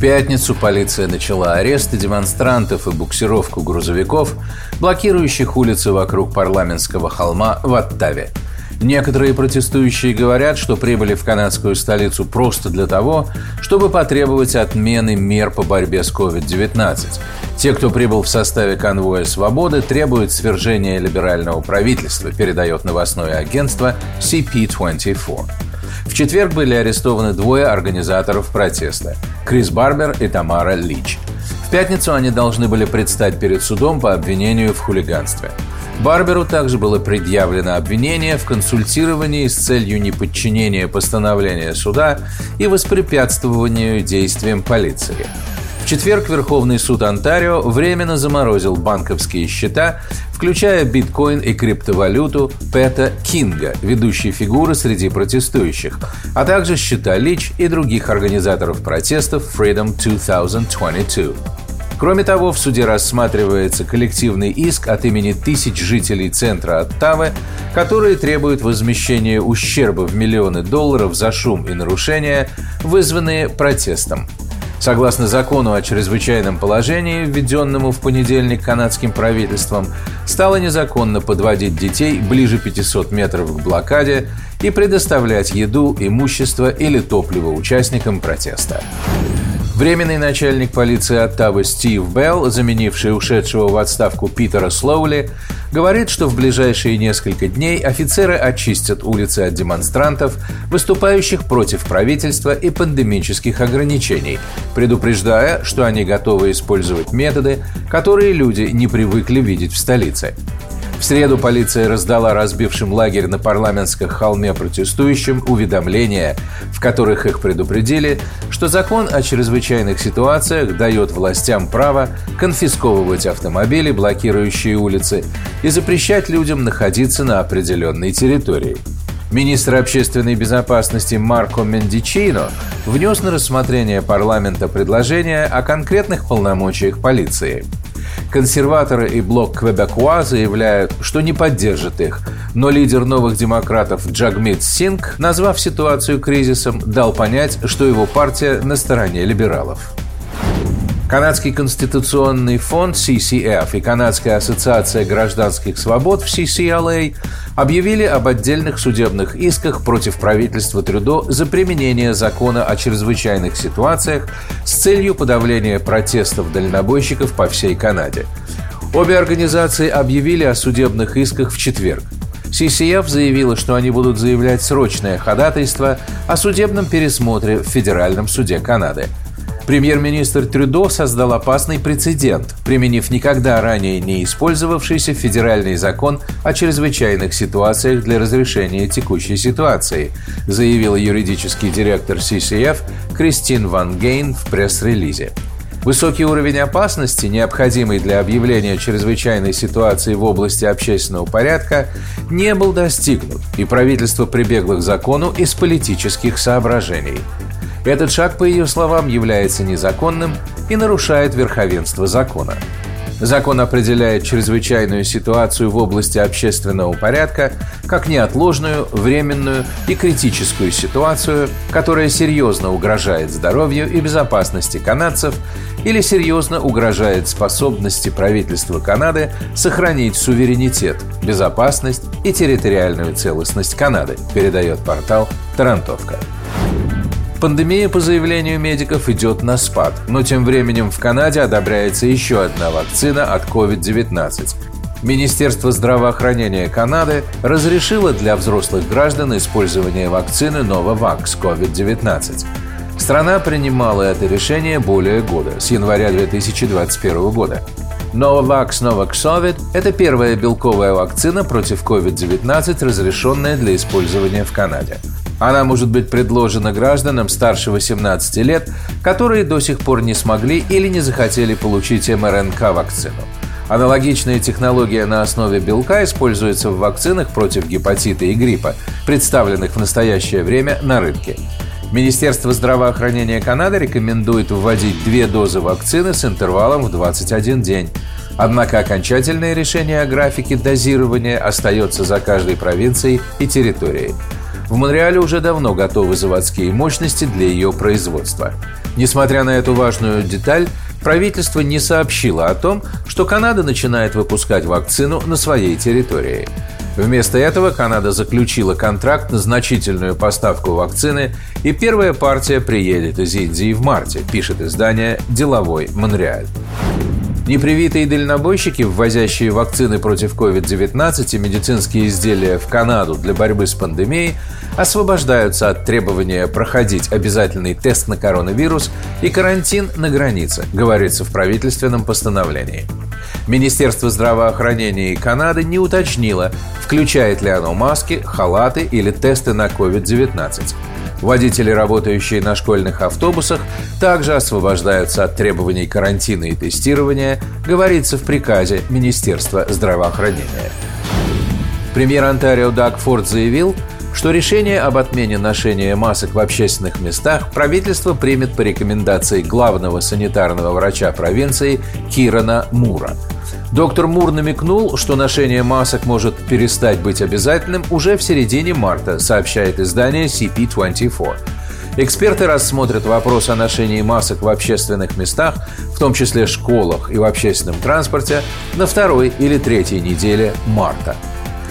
В пятницу полиция начала аресты демонстрантов и буксировку грузовиков, блокирующих улицы вокруг парламентского холма в Оттаве. Некоторые протестующие говорят, что прибыли в канадскую столицу просто для того, чтобы потребовать отмены мер по борьбе с COVID-19. Те, кто прибыл в составе конвоя «Свободы», требуют свержения либерального правительства, передает новостное агентство CP24. В четверг были арестованы двое организаторов протеста – Крис Барбер и Тамара Лич. В пятницу они должны были предстать перед судом по обвинению в хулиганстве. Барберу также было предъявлено обвинение в консультировании с целью неподчинения постановления суда и воспрепятствованию действиям полиции четверг Верховный суд Онтарио временно заморозил банковские счета, включая биткоин и криптовалюту Пэта Кинга, ведущей фигуры среди протестующих, а также счета Лич и других организаторов протестов Freedom 2022. Кроме того, в суде рассматривается коллективный иск от имени тысяч жителей центра Оттавы, которые требуют возмещения ущерба в миллионы долларов за шум и нарушения, вызванные протестом. Согласно закону о чрезвычайном положении, введенному в понедельник канадским правительством, стало незаконно подводить детей ближе 500 метров к блокаде и предоставлять еду, имущество или топливо участникам протеста. Временный начальник полиции Оттавы Стив Белл, заменивший ушедшего в отставку Питера Слоули, говорит, что в ближайшие несколько дней офицеры очистят улицы от демонстрантов, выступающих против правительства и пандемических ограничений, предупреждая, что они готовы использовать методы, которые люди не привыкли видеть в столице. В среду полиция раздала разбившим лагерь на парламентском холме протестующим уведомления, в которых их предупредили, что закон о чрезвычайных ситуациях дает властям право конфисковывать автомобили, блокирующие улицы, и запрещать людям находиться на определенной территории. Министр общественной безопасности Марко Мендичино внес на рассмотрение парламента предложение о конкретных полномочиях полиции – Консерваторы и блок Квебекуа заявляют, что не поддержат их, но лидер новых демократов Джагмит Синг, назвав ситуацию кризисом, дал понять, что его партия на стороне либералов. Канадский конституционный фонд CCF и Канадская ассоциация гражданских свобод в CCLA объявили об отдельных судебных исках против правительства Трюдо за применение закона о чрезвычайных ситуациях с целью подавления протестов дальнобойщиков по всей Канаде. Обе организации объявили о судебных исках в четверг. CCF заявила, что они будут заявлять срочное ходатайство о судебном пересмотре в Федеральном суде Канады – Премьер-министр Трюдо создал опасный прецедент, применив никогда ранее не использовавшийся федеральный закон о чрезвычайных ситуациях для разрешения текущей ситуации, заявил юридический директор CCF Кристин Ван Гейн в пресс-релизе. Высокий уровень опасности, необходимый для объявления чрезвычайной ситуации в области общественного порядка, не был достигнут, и правительство прибегло к закону из политических соображений. Этот шаг, по ее словам, является незаконным и нарушает верховенство закона. Закон определяет чрезвычайную ситуацию в области общественного порядка как неотложную, временную и критическую ситуацию, которая серьезно угрожает здоровью и безопасности канадцев или серьезно угрожает способности правительства Канады сохранить суверенитет, безопасность и территориальную целостность Канады, передает портал «Тарантовка». Пандемия, по заявлению медиков, идет на спад, но тем временем в Канаде одобряется еще одна вакцина от COVID-19. Министерство здравоохранения Канады разрешило для взрослых граждан использование вакцины Novavax COVID-19. Страна принимала это решение более года, с января 2021 года. Novavax Novaxovid – это первая белковая вакцина против COVID-19, разрешенная для использования в Канаде. Она может быть предложена гражданам старше 18 лет, которые до сих пор не смогли или не захотели получить МРНК-вакцину. Аналогичная технология на основе белка используется в вакцинах против гепатита и гриппа, представленных в настоящее время на рынке. Министерство здравоохранения Канады рекомендует вводить две дозы вакцины с интервалом в 21 день. Однако окончательное решение о графике дозирования остается за каждой провинцией и территорией. В Монреале уже давно готовы заводские мощности для ее производства. Несмотря на эту важную деталь, правительство не сообщило о том, что Канада начинает выпускать вакцину на своей территории. Вместо этого Канада заключила контракт на значительную поставку вакцины, и первая партия приедет из Индии в марте, пишет издание «Деловой Монреаль». Непривитые дальнобойщики, ввозящие вакцины против COVID-19 и медицинские изделия в Канаду для борьбы с пандемией, освобождаются от требования проходить обязательный тест на коронавирус и карантин на границе, говорится в правительственном постановлении. Министерство здравоохранения Канады не уточнило, включает ли оно маски, халаты или тесты на COVID-19. Водители, работающие на школьных автобусах, также освобождаются от требований карантина и тестирования, говорится в приказе Министерства здравоохранения. Премьер Онтарио Даг Форд заявил, что решение об отмене ношения масок в общественных местах правительство примет по рекомендации главного санитарного врача провинции Кирана Мура – Доктор Мур намекнул, что ношение масок может перестать быть обязательным уже в середине марта, сообщает издание CP24. Эксперты рассмотрят вопрос о ношении масок в общественных местах, в том числе школах и в общественном транспорте, на второй или третьей неделе марта.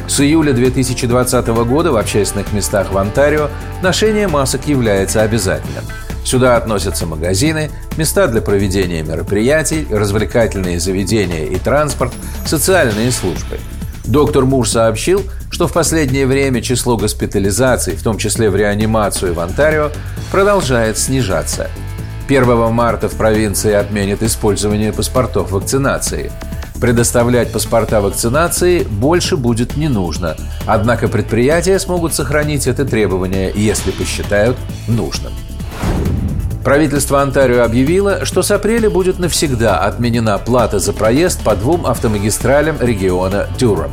С июля 2020 года в общественных местах в Онтарио ношение масок является обязательным – Сюда относятся магазины, места для проведения мероприятий, развлекательные заведения и транспорт, социальные службы. Доктор Мур сообщил, что в последнее время число госпитализаций, в том числе в реанимацию в Онтарио, продолжает снижаться. 1 марта в провинции отменят использование паспортов вакцинации. Предоставлять паспорта вакцинации больше будет не нужно, однако предприятия смогут сохранить это требование, если посчитают нужным. Правительство Онтарио объявило, что с апреля будет навсегда отменена плата за проезд по двум автомагистралям региона Дюром.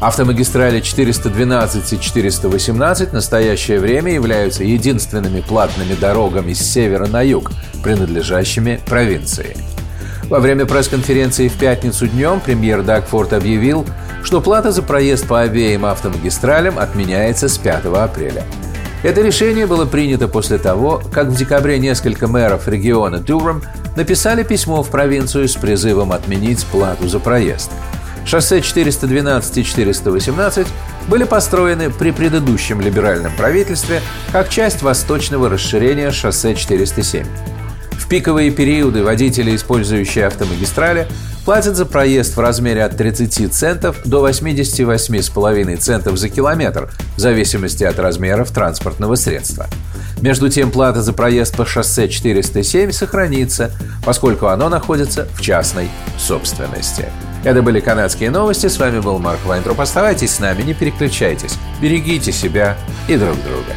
Автомагистрали 412 и 418 в настоящее время являются единственными платными дорогами с севера на юг, принадлежащими провинции. Во время пресс-конференции в пятницу днем премьер Дагфорд объявил, что плата за проезд по обеим автомагистралям отменяется с 5 апреля – это решение было принято после того, как в декабре несколько мэров региона Дюром написали письмо в провинцию с призывом отменить плату за проезд. Шоссе 412 и 418 были построены при предыдущем либеральном правительстве как часть восточного расширения шоссе 407. В пиковые периоды водители, использующие автомагистрали, платят за проезд в размере от 30 центов до 88,5 центов за километр, в зависимости от размеров транспортного средства. Между тем, плата за проезд по шоссе 407 сохранится, поскольку оно находится в частной собственности. Это были канадские новости. С вами был Марк Вайнтроп. Оставайтесь с нами, не переключайтесь. Берегите себя и друг друга.